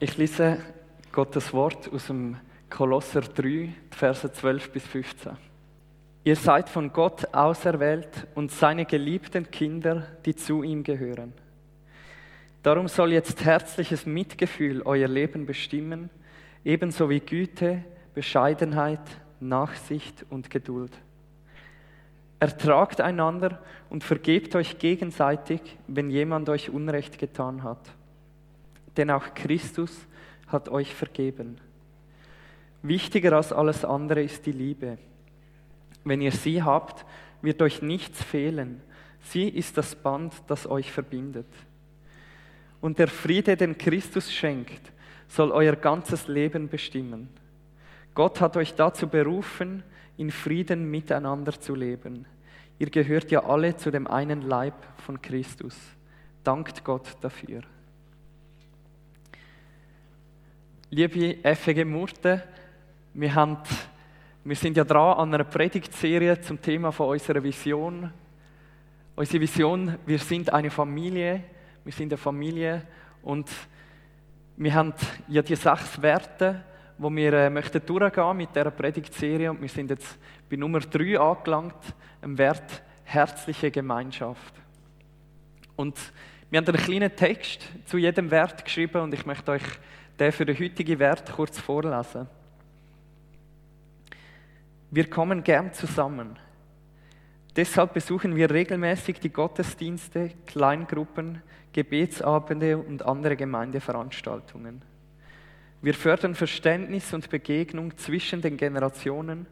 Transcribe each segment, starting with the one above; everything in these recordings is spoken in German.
Ich lese Gottes Wort aus dem Kolosser 3, Verse 12 bis 15. Ihr seid von Gott auserwählt und seine geliebten Kinder, die zu ihm gehören. Darum soll jetzt herzliches Mitgefühl euer Leben bestimmen, ebenso wie Güte, Bescheidenheit, Nachsicht und Geduld. Ertragt einander und vergebt euch gegenseitig, wenn jemand euch Unrecht getan hat. Denn auch Christus hat euch vergeben. Wichtiger als alles andere ist die Liebe. Wenn ihr sie habt, wird euch nichts fehlen. Sie ist das Band, das euch verbindet. Und der Friede, den Christus schenkt, soll euer ganzes Leben bestimmen. Gott hat euch dazu berufen, in Frieden miteinander zu leben. Ihr gehört ja alle zu dem einen Leib von Christus. Dankt Gott dafür. Liebe FG Murte, wir, haben, wir sind ja dran an einer Predigtserie zum Thema von unserer Vision. Unsere Vision, wir sind eine Familie, wir sind eine Familie und wir haben ja die sechs Werte, wo wir äh, möchten durchgehen mit dieser Predigtserie und wir sind jetzt bei Nummer drei angelangt, im Wert herzliche Gemeinschaft. Und wir haben einen kleinen Text zu jedem Wert geschrieben und ich möchte euch den für den heutigen Wert kurz vorlesen. Wir kommen gern zusammen. Deshalb besuchen wir regelmäßig die Gottesdienste, Kleingruppen, Gebetsabende und andere Gemeindeveranstaltungen. Wir fördern Verständnis und Begegnung zwischen den Generationen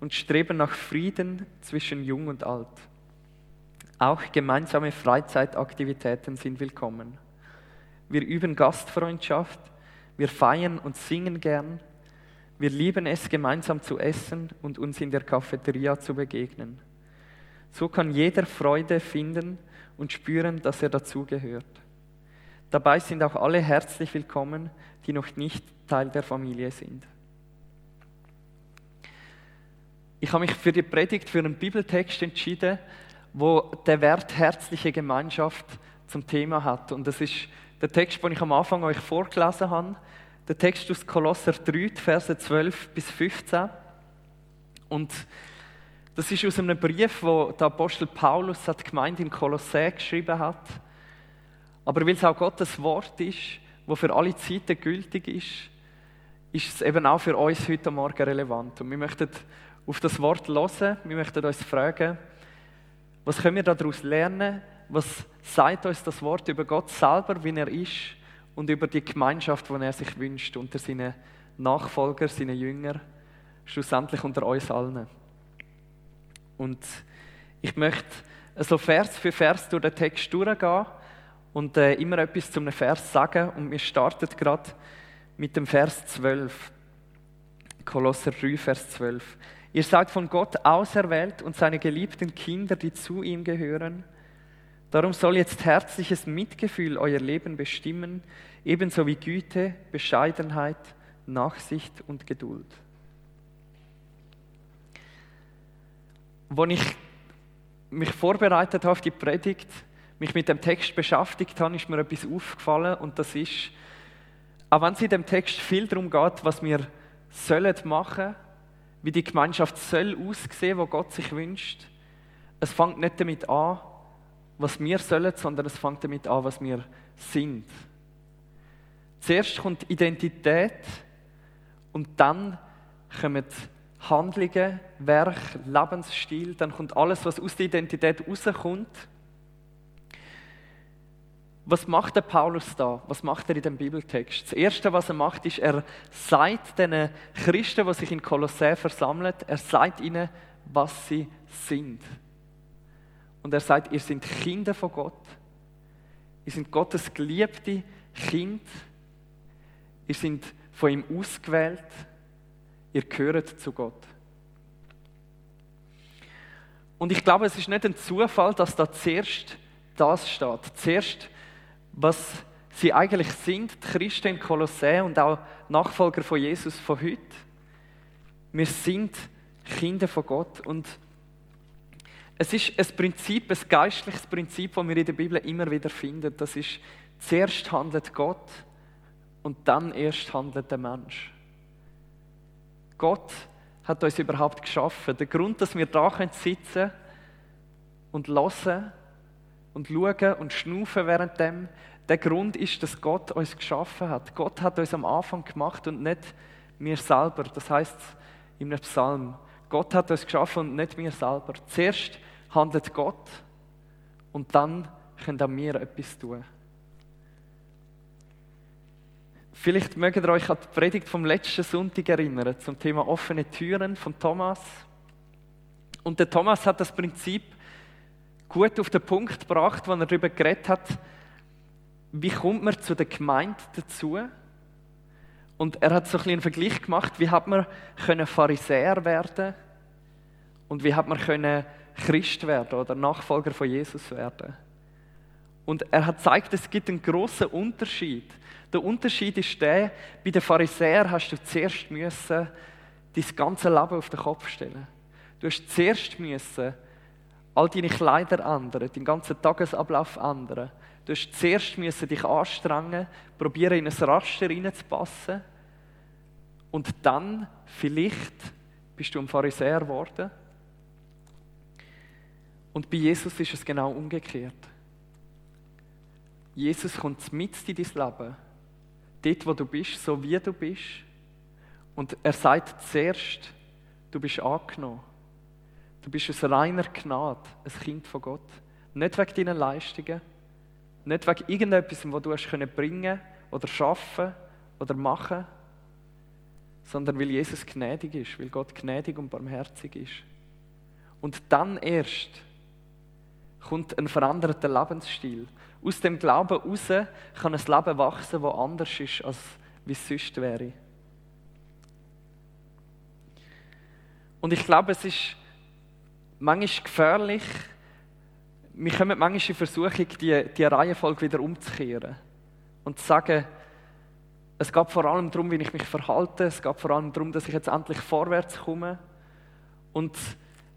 und streben nach Frieden zwischen Jung und Alt. Auch gemeinsame Freizeitaktivitäten sind willkommen. Wir üben Gastfreundschaft, wir feiern und singen gern, wir lieben es, gemeinsam zu essen und uns in der Cafeteria zu begegnen. So kann jeder Freude finden und spüren, dass er dazugehört. Dabei sind auch alle herzlich willkommen, die noch nicht Teil der Familie sind. Ich habe mich für die Predigt für einen Bibeltext entschieden, wo der Wert herzliche Gemeinschaft zum Thema hat. Und das ist der Text, den ich am Anfang euch vorgelesen habe. Der Text aus Kolosser 3, Verse 12 bis 15. Und das ist aus einem Brief, wo der Apostel Paulus hat Gemeinde in Kolossä geschrieben hat. Aber weil es auch Gottes Wort ist, wo für alle Zeiten gültig ist, ist es eben auch für uns heute Morgen relevant. Und wir möchten auf das Wort hören, wir möchten uns fragen, was können wir daraus lernen? Was sagt uns das Wort über Gott selber, wie er ist und über die Gemeinschaft, die er sich wünscht unter seinen Nachfolgern, seinen Jüngern, schlussendlich unter uns allen. Und ich möchte so Vers für Vers durch den Text durchgehen und äh, immer etwas zu einem Vers sagen. Und wir starten gerade mit dem Vers 12. Kolosser 3, Vers 12. Ihr seid von Gott auserwählt und seine geliebten Kinder, die zu ihm gehören. Darum soll jetzt herzliches Mitgefühl euer Leben bestimmen, ebenso wie Güte, Bescheidenheit, Nachsicht und Geduld. Als ich mich vorbereitet habe auf die Predigt, mich mit dem Text beschäftigt habe, ist mir etwas aufgefallen und das ist, auch wenn es in dem Text viel darum geht, was wir sollen machen, wie die Gemeinschaft soll aussehen, wo Gott sich wünscht, es fängt nicht damit an, was wir sollen, sondern es fängt damit an, was wir sind. Zuerst kommt Identität und dann kommen Handlungen, Werk, Lebensstil, dann kommt alles, was aus der Identität rauskommt was macht der Paulus da? Was macht er in dem Bibeltext? Das Erste, was er macht, ist, er sagt den Christen, die sich in Kolossä versammeln, er sagt ihnen, was sie sind. Und er sagt, ihr seid Kinder von Gott. Ihr seid Gottes geliebte Kind. Ihr seid von ihm ausgewählt. Ihr gehört zu Gott. Und ich glaube, es ist nicht ein Zufall, dass da zuerst das steht. Zuerst was sie eigentlich sind, die Christen in Kolossä und auch Nachfolger von Jesus von heute. Wir sind Kinder von Gott und es ist ein Prinzip, ein geistliches Prinzip, das wir in der Bibel immer wieder finden. Das ist, zuerst handelt Gott und dann erst handelt der Mensch. Gott hat uns überhaupt geschaffen. Der Grund, dass wir da sitzen und hören und schauen und schnaufen währenddem, der Grund ist, dass Gott uns geschaffen hat. Gott hat uns am Anfang gemacht und nicht wir selber. Das heißt einem Psalm, Gott hat uns geschaffen und nicht wir selber. Zuerst handelt Gott und dann können auch wir etwas tun. Vielleicht mögt ihr euch an die Predigt vom letzten Sonntag erinnern, zum Thema offene Türen von Thomas. Und der Thomas hat das Prinzip gut auf den Punkt gebracht, wenn er darüber geredet hat, wie kommt man zu der Gemeinde dazu? Und er hat so ein einen Vergleich gemacht, wie hat man können Pharisäer werden und wie hat man können Christ werden oder Nachfolger von Jesus werden. Und er hat gezeigt, es gibt einen großen Unterschied. Der Unterschied ist der, bei den Pharisäern hast du zuerst müssen dein ganze Leben auf den Kopf stellen. Du hast zuerst müssen all deine Kleider ändern, deinen ganzen Tagesablauf ändern. Du hast zuerst müssen dich anstrengen, probieren in ein Raster reinzupassen. Und dann, vielleicht, bist du ein Pharisäer geworden. Und bei Jesus ist es genau umgekehrt. Jesus kommt mit in dein Leben, dort, wo du bist, so wie du bist. Und er sagt zuerst, du bist angenommen. Du bist aus reiner Gnade ein Kind von Gott. Nicht wegen deinen Leistungen, nicht wegen irgendetwas, was du hast können bringen oder schaffen oder machen, sondern weil Jesus gnädig ist, weil Gott gnädig und barmherzig ist. Und dann erst kommt ein veränderter Lebensstil. Aus dem Glauben heraus kann ein Leben wachsen, das anders ist, als wie es sonst wäre. Und ich glaube, es ist manchmal gefährlich, wir kommen manchmal in Versuchung, die, die Reihenfolge wieder umzukehren und zu sagen, es geht vor allem darum, wie ich mich verhalte, es geht vor allem darum, dass ich jetzt endlich vorwärts komme. Und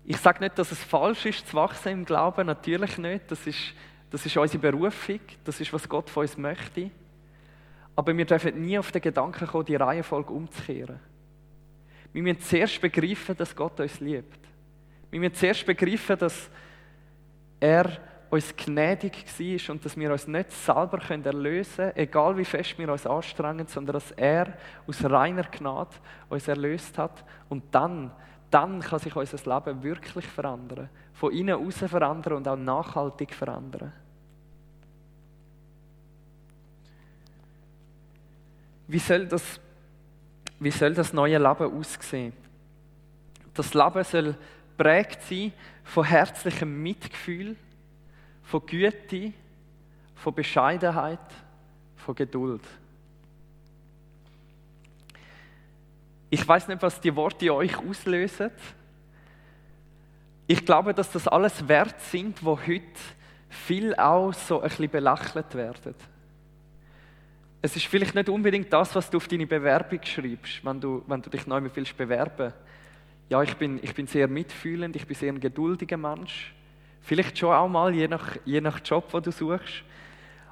ich sage nicht, dass es falsch ist, zu wachsen im Glauben, natürlich nicht. Das ist, das ist unsere Berufung, das ist, was Gott von uns möchte. Aber wir dürfen nie auf den Gedanken kommen, die Reihenfolge umzukehren. Wir müssen zuerst begreifen, dass Gott uns liebt. Wir müssen zuerst begreifen, dass er uns gnädig war und dass wir uns nicht selber erlösen können, egal wie fest wir uns anstrengen, sondern dass er aus reiner Gnade uns erlöst hat. Und dann, dann kann sich unser Leben wirklich verändern. Von innen aus verändern und auch nachhaltig verändern. Wie soll das, wie soll das neue Leben aussehen? Das Leben soll prägt sein von herzlichem Mitgefühl, von Güte, von Bescheidenheit, von Geduld. Ich weiß nicht, was die Worte euch auslösen. Ich glaube, dass das alles Werte sind, wo heute viel auch so ein bisschen belächelt werden. Es ist vielleicht nicht unbedingt das, was du auf deine Bewerbung schreibst, wenn du, wenn du dich neu willst bewerben ja, ich bin, ich bin sehr mitfühlend, ich bin sehr ein geduldiger Mensch. Vielleicht schon auch mal, je nach, je nach Job, den du suchst.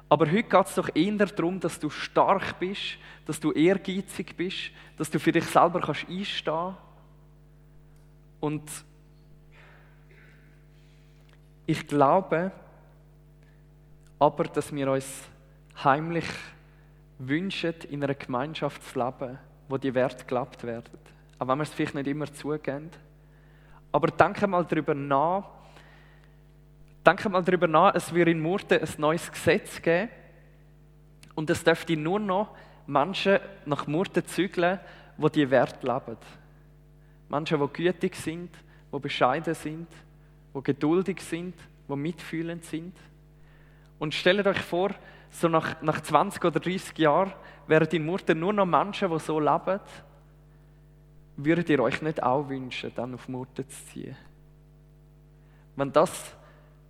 Aber heute geht es doch eher darum, dass du stark bist, dass du ehrgeizig bist, dass du für dich selber kannst einstehen Und ich glaube aber, dass wir uns heimlich wünschen, in einer Gemeinschaft zu leben, wo die Werte gelebt werden auch wenn wir es vielleicht nicht immer zugeben. Aber denke mal darüber nach, denke mal darüber nach, es wird in Murten ein neues Gesetz geben und es dürfte nur noch Menschen nach Murten zügeln, die die Werte leben. Menschen, die gütig sind, die bescheiden sind, die geduldig sind, die mitfühlend sind. Und stellt euch vor, so nach, nach 20 oder 30 Jahren wären in Murten nur noch Menschen, die so leben würdet ihr euch nicht auch wünschen, dann auf Murten zu ziehen? Wenn das,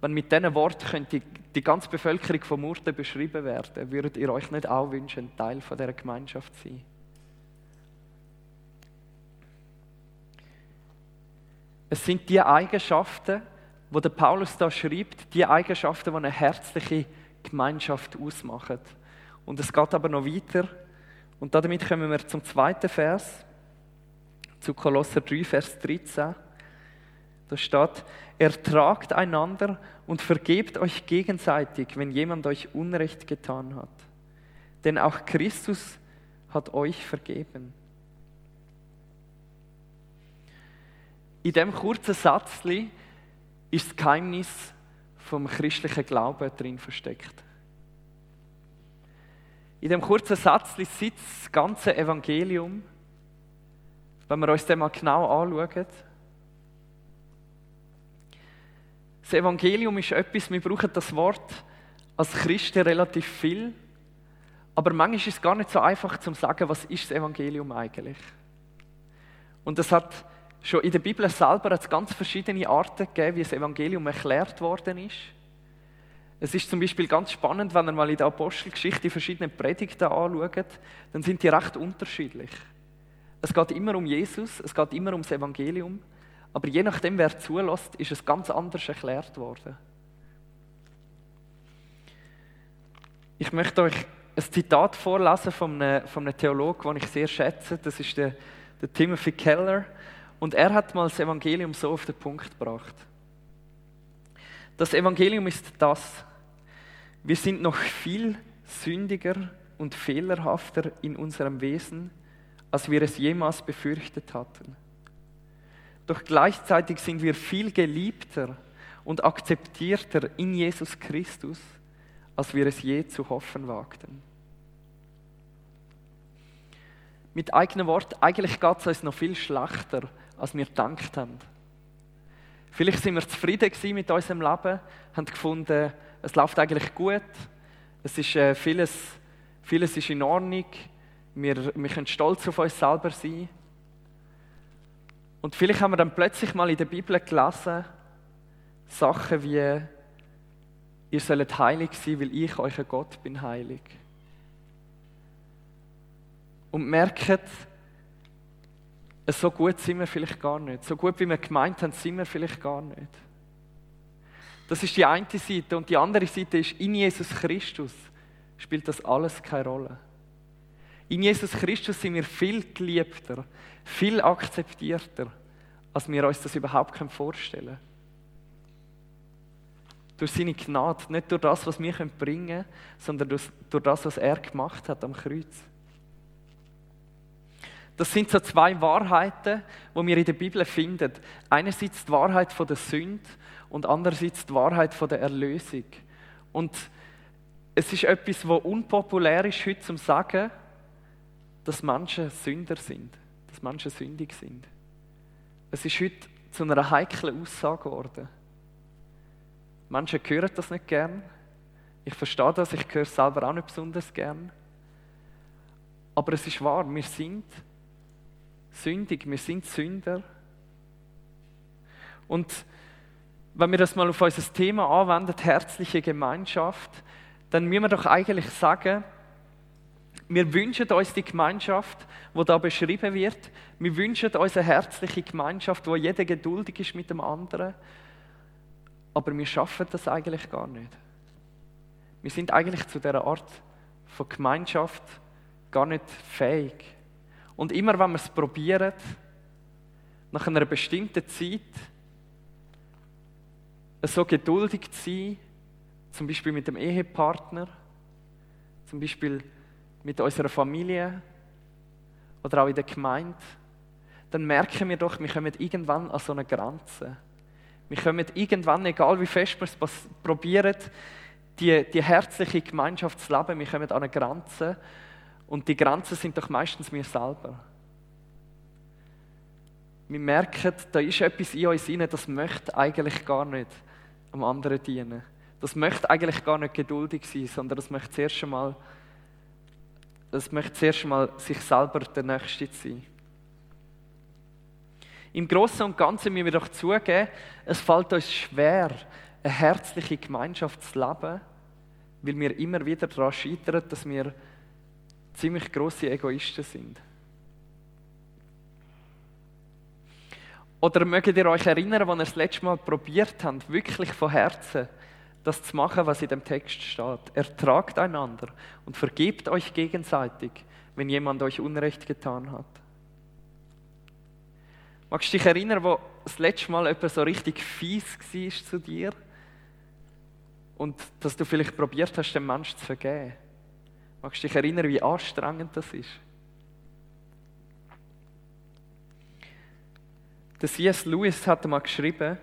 wenn mit diesen Worten könnte die, die ganze Bevölkerung von Murten beschrieben werden, würdet ihr euch nicht auch wünschen, ein Teil von dieser Gemeinschaft zu sein? Es sind die Eigenschaften, wo der Paulus da schreibt, die Eigenschaften, die eine herzliche Gemeinschaft ausmachen. Und es geht aber noch weiter Und damit kommen wir zum zweiten Vers, zu Kolosser 3, Vers 13. Da steht, ertragt einander und vergebt euch gegenseitig, wenn jemand euch Unrecht getan hat. Denn auch Christus hat euch vergeben. In dem kurzen Satz ist das Geheimnis vom christlichen Glauben drin versteckt. In dem kurzen Satz sitzt das ganze Evangelium, wenn wir uns das mal genau anschauen. Das Evangelium ist etwas, wir brauchen das Wort als Christen relativ viel, aber manchmal ist es gar nicht so einfach zu sagen, was ist das Evangelium eigentlich. Und es hat schon in der Bibel selber hat ganz verschiedene Arten gegeben, wie das Evangelium erklärt worden ist. Es ist zum Beispiel ganz spannend, wenn ihr mal in der Apostelgeschichte die verschiedenen Predigten anschaut, dann sind die recht unterschiedlich. Es geht immer um Jesus, es geht immer ums Evangelium, aber je nachdem, wer zulässt, ist es ganz anders erklärt worden. Ich möchte euch ein Zitat vorlesen von einem, von einem Theologen, den ich sehr schätze. Das ist der, der Timothy Keller. Und er hat mal das Evangelium so auf den Punkt gebracht. Das Evangelium ist das. Wir sind noch viel sündiger und fehlerhafter in unserem Wesen, als wir es jemals befürchtet hatten. Doch gleichzeitig sind wir viel geliebter und akzeptierter in Jesus Christus, als wir es je zu hoffen wagten. Mit eigenen Worten, eigentlich geht es uns noch viel schlechter, als wir gedacht haben. Vielleicht sind wir zufrieden mit unserem Leben, haben gefunden, es läuft eigentlich gut, es ist äh, vieles, vieles ist in Ordnung, wir, wir können stolz auf uns selber sein. Und vielleicht haben wir dann plötzlich mal in der Bibel gelesen, Sachen wie, ihr sollt heilig sein, weil ich euer Gott bin heilig. Und merkt, so gut sind wir vielleicht gar nicht. So gut, wie wir gemeint haben, sind wir vielleicht gar nicht. Das ist die eine Seite. Und die andere Seite ist, in Jesus Christus spielt das alles keine Rolle. In Jesus Christus sind wir viel geliebter, viel akzeptierter, als wir uns das überhaupt vorstellen können. Durch seine Gnade, nicht durch das, was wir bringen können, sondern durch das, was er gemacht hat am Kreuz. Das sind so zwei Wahrheiten, die wir in der Bibel finden. Einerseits die Wahrheit von der Sünde und andererseits die Wahrheit von der Erlösung. Und es ist etwas, was unpopulär ist heute zum sagen, dass Menschen Sünder sind, dass Menschen sündig sind. Es ist heute zu einer heiklen Aussage geworden. Menschen hören das nicht gern. Ich verstehe das, ich höre es selber auch nicht besonders gern. Aber es ist wahr, wir sind sündig, wir sind Sünder. Und wenn wir das mal auf unser Thema anwenden, herzliche Gemeinschaft, dann müssen wir doch eigentlich sagen, wir wünschen uns die Gemeinschaft, wo da beschrieben wird. Wir wünschen uns eine herzliche Gemeinschaft, wo jeder geduldig ist mit dem anderen. Aber wir schaffen das eigentlich gar nicht. Wir sind eigentlich zu dieser Art von Gemeinschaft gar nicht fähig. Und immer wenn wir es probieren, nach einer bestimmten Zeit, so geduldig zu sein, zum Beispiel mit dem Ehepartner, zum Beispiel mit unserer Familie oder auch in der Gemeinde, dann merken wir doch, wir kommen irgendwann an so eine Grenze. Wir kommen irgendwann, egal wie fest wir es probieren, die, die herzliche Gemeinschaft zu leben, wir kommen an eine Grenze und die Grenzen sind doch meistens wir selber. Wir merken, da ist etwas in uns rein, das möchte eigentlich gar nicht am anderen dienen. Das möchte eigentlich gar nicht geduldig sein, sondern das möchte zuerst einmal, das möchte zuerst einmal sich selber der Nächste sein. Im Großen und Ganzen müssen wir doch zugeben, es fällt uns schwer, eine herzliche Gemeinschaft zu leben, weil wir immer wieder daran scheitern, dass wir ziemlich große Egoisten sind. Oder mögt ihr euch erinnern, als ihr das letzte Mal probiert habt, wirklich von Herzen das zu machen, was in dem Text steht? Ertragt einander und vergebt euch gegenseitig, wenn jemand euch Unrecht getan hat. Magst du dich erinnern, wo das letzte Mal jemand so richtig fies war zu dir? Und dass du vielleicht probiert hast, dem Menschen zu vergeben? Magst du dich erinnern, wie anstrengend das ist? Der C.S. Lewis hat mal geschrieben,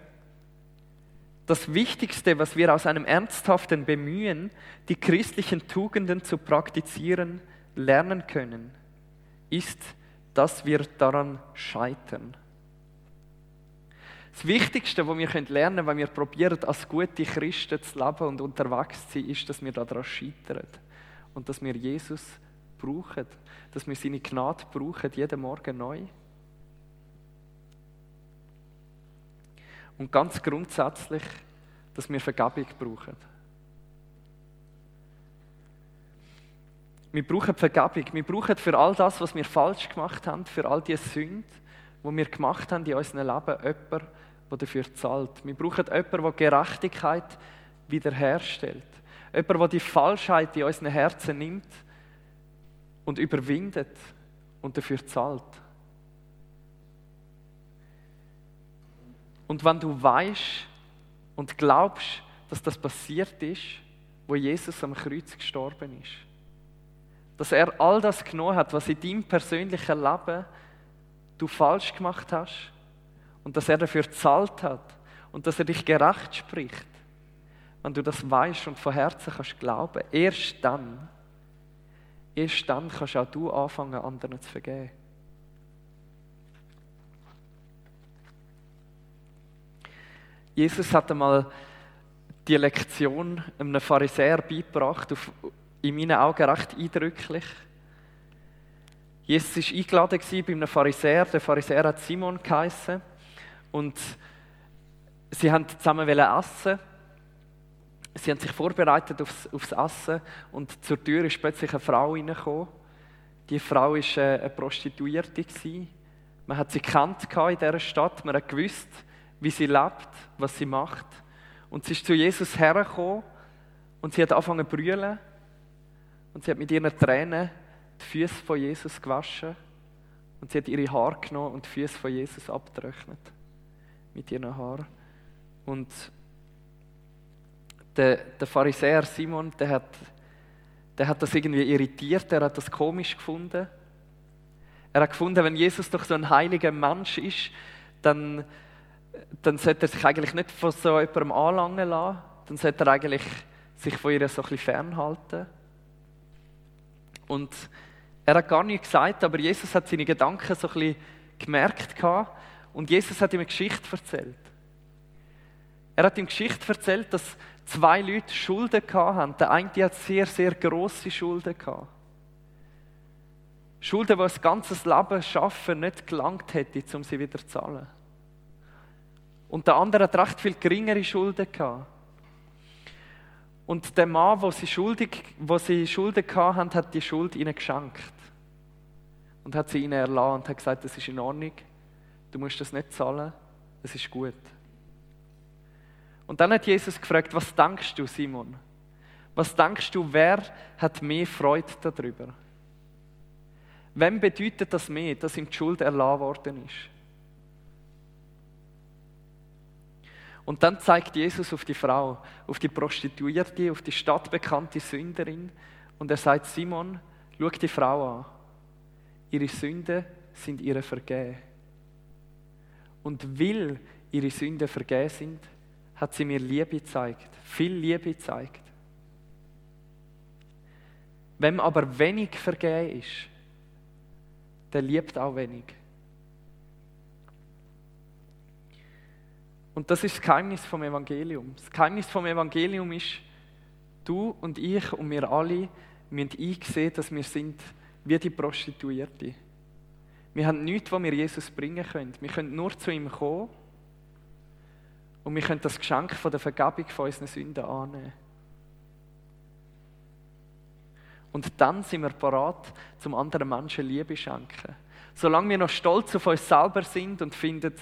das Wichtigste, was wir aus einem ernsthaften Bemühen, die christlichen Tugenden zu praktizieren, lernen können, ist, dass wir daran scheitern. Das Wichtigste, was wir lernen können, wenn wir probieren, als gute Christen zu leben und unterwegs zu sein, ist, dass wir daran scheitern. Und dass wir Jesus brauchen. Dass wir seine Gnade brauchen, jeden Morgen neu. Und ganz grundsätzlich, dass wir Vergebung brauchen. Wir brauchen Vergebung. Wir brauchen für all das, was wir falsch gemacht haben, für all die Sünden, die wir gemacht haben in unserem Leben, jemanden, der dafür zahlt. Wir brauchen jemanden, der Gerechtigkeit wiederherstellt. Jemanden, der die Falschheit in unseren Herzen nimmt und überwindet und dafür zahlt. Und wenn du weißt und glaubst, dass das passiert ist, wo Jesus am Kreuz gestorben ist, dass er all das genommen hat, was in deinem persönlichen Leben du falsch gemacht hast, und dass er dafür zahlt hat und dass er dich gerecht spricht, wenn du das weißt und von Herzen kannst glauben, erst dann, erst dann kannst auch du anfangen, anderen zu vergeben. Jesus hat einmal die Lektion einem Pharisäer beigebracht, auf, in meinen Augen recht eindrücklich. Jesus war eingeladen bei einem Pharisäer. Der Pharisäer hat Simon geheißen. Und sie haben zusammen essen. Sie haben sich vorbereitet aufs, aufs Essen und zur Tür ist plötzlich eine Frau reingekommen. Die Frau war äh, eine Prostituierte. Man hat sie gekannt in dieser Stadt, man hat gewusst, wie sie lebt, was sie macht. Und sie ist zu Jesus hergekommen und sie hat angefangen zu brüllen. Und sie hat mit ihren Tränen die Füße von Jesus gewaschen. Und sie hat ihre Haare genommen und die Füße von Jesus abgetrocknet mit ihren Haaren. Und der, der Pharisäer Simon, der hat, der hat das irgendwie irritiert, er hat das komisch gefunden. Er hat gefunden, wenn Jesus doch so ein heiliger Mensch ist, dann, dann sollte er sich eigentlich nicht von so jemandem anlangen lassen. Dann sollte er eigentlich sich von ihr so ein bisschen fernhalten. Und er hat gar nichts gesagt, aber Jesus hat seine Gedanken so ein bisschen gemerkt und Jesus hat ihm eine Geschichte erzählt. Er hat ihm Geschichte erzählt, dass zwei Leute Schulden hatten. Der eine hat sehr, sehr grosse Schulden gehabt. Schulden, die das ganze Leben schaffen nicht gelangt hätte, um sie wieder zu zahlen. Und der andere hat recht viel geringere Schulden gehabt. Und der Mann, wo sie, schuldig, wo sie Schulden hatten, hat die Schuld ihnen geschenkt. Und hat sie ihnen erlassen und hat gesagt, das ist in Ordnung du musst das nicht zahlen, es ist gut. Und dann hat Jesus gefragt, was denkst du, Simon? Was denkst du, wer hat mehr Freude darüber? Wem bedeutet das mehr, dass ihm die Schuld erlassen worden ist? Und dann zeigt Jesus auf die Frau, auf die Prostituierte, auf die stadtbekannte Sünderin und er sagt, Simon, schau die Frau an. Ihre Sünden sind ihre vergeben. Und weil ihre Sünden vergeben sind, hat sie mir Liebe gezeigt, viel Liebe gezeigt. Wenn aber wenig vergeben ist, der liebt auch wenig. Und das ist das Geheimnis vom Evangelium. Das Geheimnis vom Evangelium ist, du und ich und wir alle müssen einsehen, dass wir sind wie die Prostituierte. Wir haben nichts, was wir Jesus bringen können. Wir können nur zu ihm kommen und wir können das Geschenk von der Vergebung von unseren Sünden annehmen. Und dann sind wir parat, zum anderen Menschen Liebe zu schenken. Solange wir noch stolz auf uns selber sind und finden,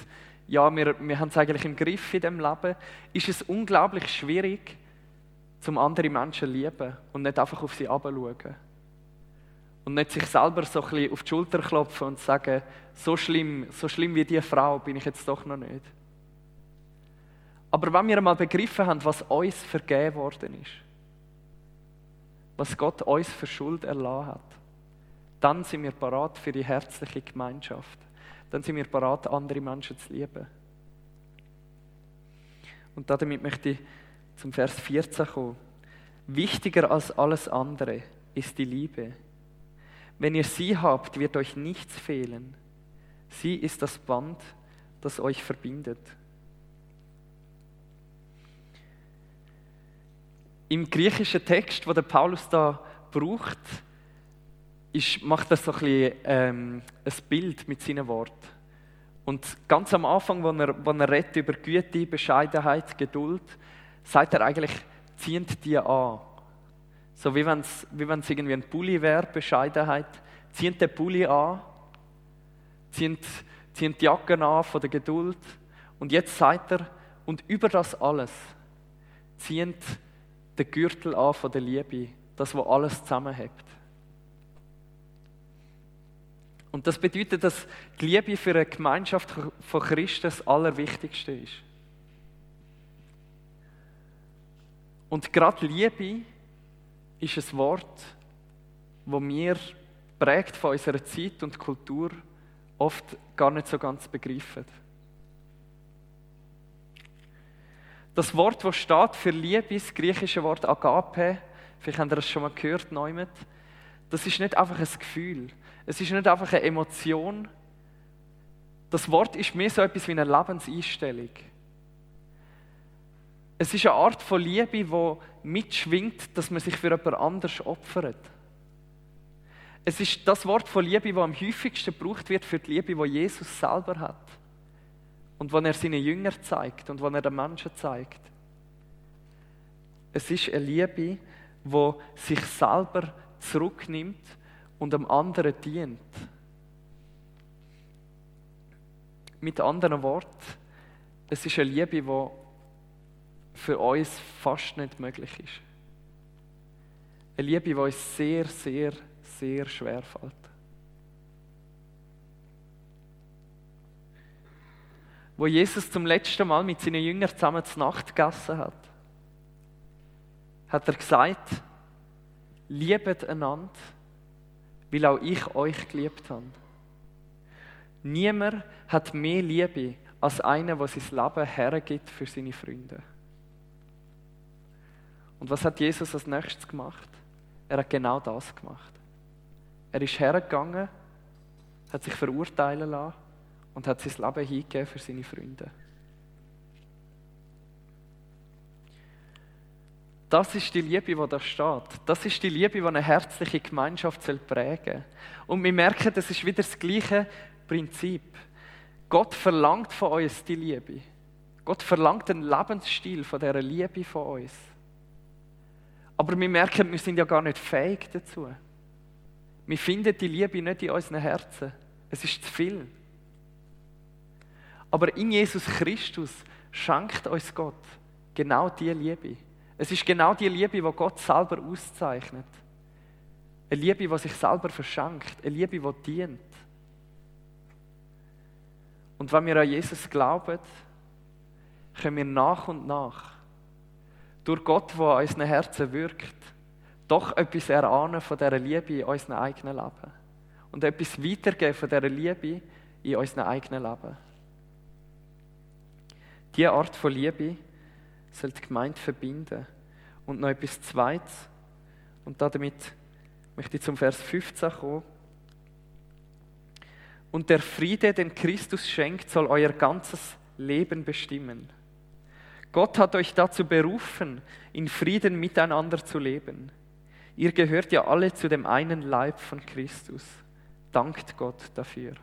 ja, wir, wir haben es eigentlich im Griff in dem Leben, ist es unglaublich schwierig, zum anderen Menschen zu lieben und nicht einfach auf sie herabzuschauen. Und nicht sich selber so ein bisschen auf die Schulter klopfen und sagen, so schlimm, so schlimm wie die Frau bin ich jetzt doch noch nicht. Aber wenn wir einmal begriffen haben, was uns vergeben worden ist, was Gott uns für Schuld erlassen hat, dann sind wir parat für die herzliche Gemeinschaft. Dann sind wir parat, andere Menschen zu lieben. Und damit möchte ich zum Vers 14 kommen. Wichtiger als alles andere ist die Liebe. Wenn ihr sie habt, wird euch nichts fehlen. Sie ist das Band, das euch verbindet. Im griechischen Text, wo der Paulus da braucht, ist, macht er so ein, bisschen, ähm, ein Bild mit seinen Worten. Und ganz am Anfang, wo er, wo er redet über Güte, Bescheidenheit, Geduld, sagt er eigentlich, zieht die an. So wie wenn es wie wenn's irgendwie ein Pulli wäre, Bescheidenheit, zieht den Pulli an, zieht, zieht die Jacken an von der Geduld. Und jetzt sagt er, und über das alles zieht den Gürtel an von der Liebe, das, was alles zusammenhält. Und das bedeutet, dass die Liebe für eine Gemeinschaft von Christen das Allerwichtigste ist. Und gerade Liebe ist ein Wort, wo wir prägt von unserer Zeit und Kultur oft gar nicht so ganz begreifen. Das Wort, das steht für Liebe, das griechische Wort Agape, vielleicht habt ihr das schon mal gehört, Neumet, das ist nicht einfach ein Gefühl. Es ist nicht einfach eine Emotion. Das Wort ist mehr so etwas wie eine Lebenseinstellung. Es ist eine Art von Liebe, die mitschwingt, dass man sich für jemand anderes opfert. Es ist das Wort von Liebe, das am häufigsten gebraucht wird für die Liebe, die Jesus selber hat. Und die er seinen Jüngern zeigt und die er den Menschen zeigt. Es ist eine Liebe, die sich selber zurücknimmt und dem anderen dient. Mit anderen Worten, es ist eine Liebe, die für uns fast nicht möglich ist. Eine Liebe, die uns sehr, sehr, sehr schwer fällt. Wo Jesus zum letzten Mal mit seinen Jüngern zusammen zur Nacht gegessen hat, hat er gesagt, liebet einander, weil auch ich euch geliebt habe. Niemand hat mehr Liebe als einer, der sein Leben hergibt für seine Freunde. Und was hat Jesus als nächstes gemacht? Er hat genau das gemacht. Er ist hergegangen, hat sich verurteilen lassen und hat sein Leben hingegeben für seine Freunde. Das ist die Liebe, die da steht. Das ist die Liebe, die eine herzliche Gemeinschaft prägen soll. Und wir merken, das ist wieder das gleiche Prinzip. Gott verlangt von uns die Liebe. Gott verlangt einen Lebensstil von dieser Liebe von uns. Aber wir merken, wir sind ja gar nicht fähig dazu. Wir finden die Liebe nicht in unseren Herzen. Es ist zu viel. Aber in Jesus Christus schenkt uns Gott genau diese Liebe. Es ist genau die Liebe, die Gott selber auszeichnet. Eine Liebe, die sich selber verschenkt. Eine Liebe, die dient. Und wenn wir an Jesus glauben, können wir nach und nach durch Gott, der an unseren Herzen wirkt, doch etwas erahnen von dieser Liebe in unserem eigenen Leben. Und etwas weitergeben von dieser Liebe in unserem eigenen Leben. Diese Art von Liebe soll die Gemeinde verbinden. Und noch etwas Zweites. Und damit möchte ich zum Vers 15 kommen. Und der Friede, den Christus schenkt, soll euer ganzes Leben bestimmen. Gott hat euch dazu berufen, in Frieden miteinander zu leben. Ihr gehört ja alle zu dem einen Leib von Christus. Dankt Gott dafür.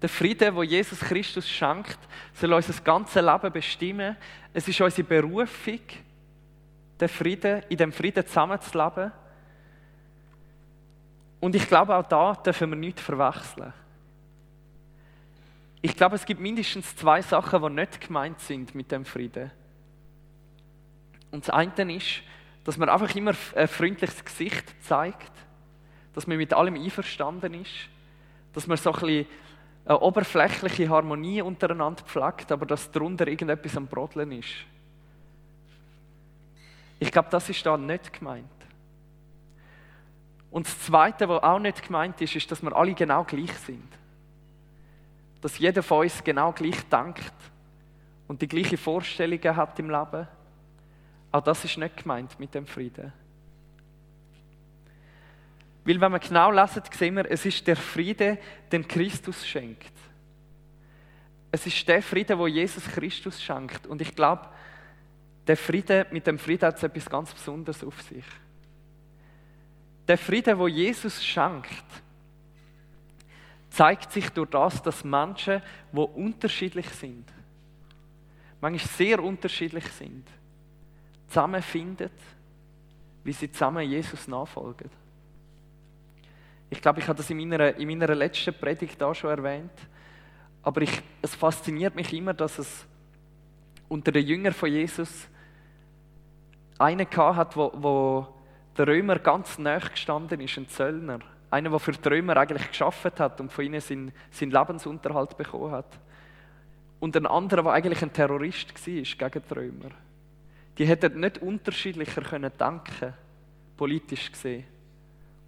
Der Friede, wo Jesus Christus schenkt, soll unser ganzes Leben bestimmen. Es ist unsere Berufung, den Frieden, in dem Frieden zusammenzuleben. Und ich glaube, auch da dürfen wir nichts verwechseln. Ich glaube, es gibt mindestens zwei Sachen, die nicht gemeint sind mit dem Frieden. Und das eine ist, dass man einfach immer ein freundliches Gesicht zeigt, dass man mit allem einverstanden ist, dass man so ein bisschen eine oberflächliche Harmonie untereinander pflegt, aber dass darunter irgendetwas am Brodeln ist. Ich glaube, das ist da nicht gemeint. Und das Zweite, was auch nicht gemeint ist, ist, dass wir alle genau gleich sind. Dass jeder von uns genau gleich denkt und die gleiche Vorstellungen hat im Leben. Auch das ist nicht gemeint mit dem Frieden. Weil wenn wir genau lesen, sehen wir, es ist der Friede, den Christus schenkt. Es ist der Friede, wo Jesus Christus schenkt. Und ich glaube, der Friede, mit dem Frieden hat es etwas ganz Besonderes auf sich. Der Friede, wo Jesus schenkt, zeigt sich durch das, dass Menschen, wo unterschiedlich sind, manchmal sehr unterschiedlich sind, zusammenfinden, wie sie zusammen Jesus nachfolgen. Ich glaube, ich habe das in meiner, in meiner letzten Predigt auch schon erwähnt. Aber ich, es fasziniert mich immer, dass es unter den Jüngern von Jesus einen hat, wo, wo der Römer ganz nah gestanden ist, ein Zöllner. Einer, der für die Römer eigentlich geschafft hat und von ihnen seinen, seinen Lebensunterhalt bekommen hat. Und ein anderer, der eigentlich ein Terrorist war gegen die Römer. Die hätten nicht unterschiedlicher können denken, politisch gesehen.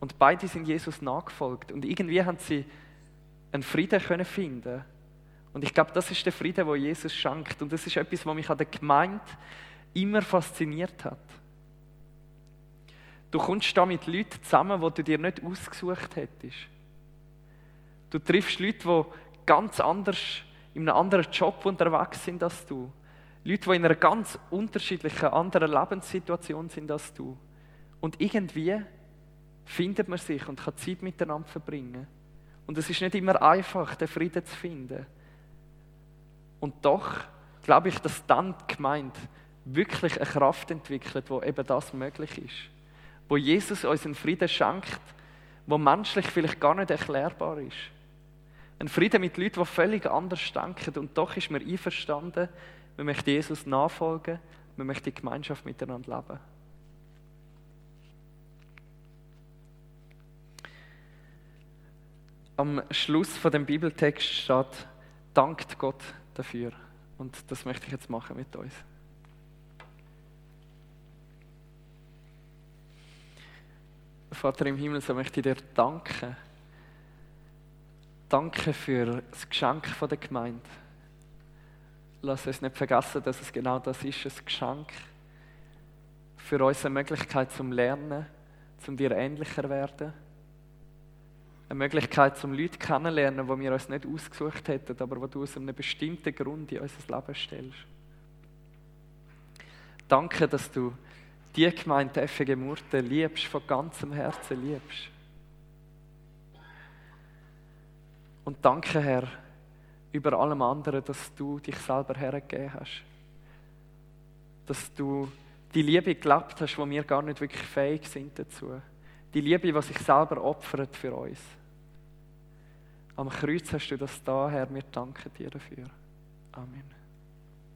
Und beide sind Jesus nachgefolgt. Und irgendwie haben sie einen Frieden können finden. Und ich glaube, das ist der Frieden, wo Jesus schenkt. Und das ist etwas, was mich an der Gemeinde immer fasziniert hat. Du kommst da mit Leuten zusammen, die du dir nicht ausgesucht hättest. Du triffst Leute, die ganz anders, in einem anderen Job unterwegs sind als du. Leute, die in einer ganz unterschiedlichen, anderen Lebenssituation sind als du. Und irgendwie findet man sich und kann Zeit miteinander verbringen. Und es ist nicht immer einfach, den Frieden zu finden. Und doch glaube ich, dass dann die Gemeinde wirklich eine Kraft entwickelt, wo eben das möglich ist. Wo Jesus uns einen Frieden schenkt, wo menschlich vielleicht gar nicht erklärbar ist. Ein Frieden mit Leuten, die völlig anders denken. Und doch ist man einverstanden, man möchte Jesus nachfolgen, man möchte die Gemeinschaft miteinander leben. Am Schluss von dem Bibeltext steht, dankt Gott dafür. Und das möchte ich jetzt machen mit uns. Vater im Himmel, so möchte ich dir danken. Danke für das Geschenk von der Gemeinde. Lass uns nicht vergessen, dass es genau das ist, ein Geschenk für uns eine Möglichkeit zum Lernen, zum dir ähnlicher werden eine Möglichkeit, um Leute kennenzulernen, die wir uns nicht ausgesucht hätten, aber die du aus einem bestimmten Grund in unser Leben stellst. Danke, dass du die Gemeinde FG Murten liebst, von ganzem Herzen liebst. Und danke, Herr, über allem anderen, dass du dich selber hergegeben hast. Dass du die Liebe gelebt hast, wo wir gar nicht wirklich fähig sind dazu. Die Liebe, die sich selber opfert für uns. Am Kreuz hast du das da, Herr. Wir danken dir dafür. Amen.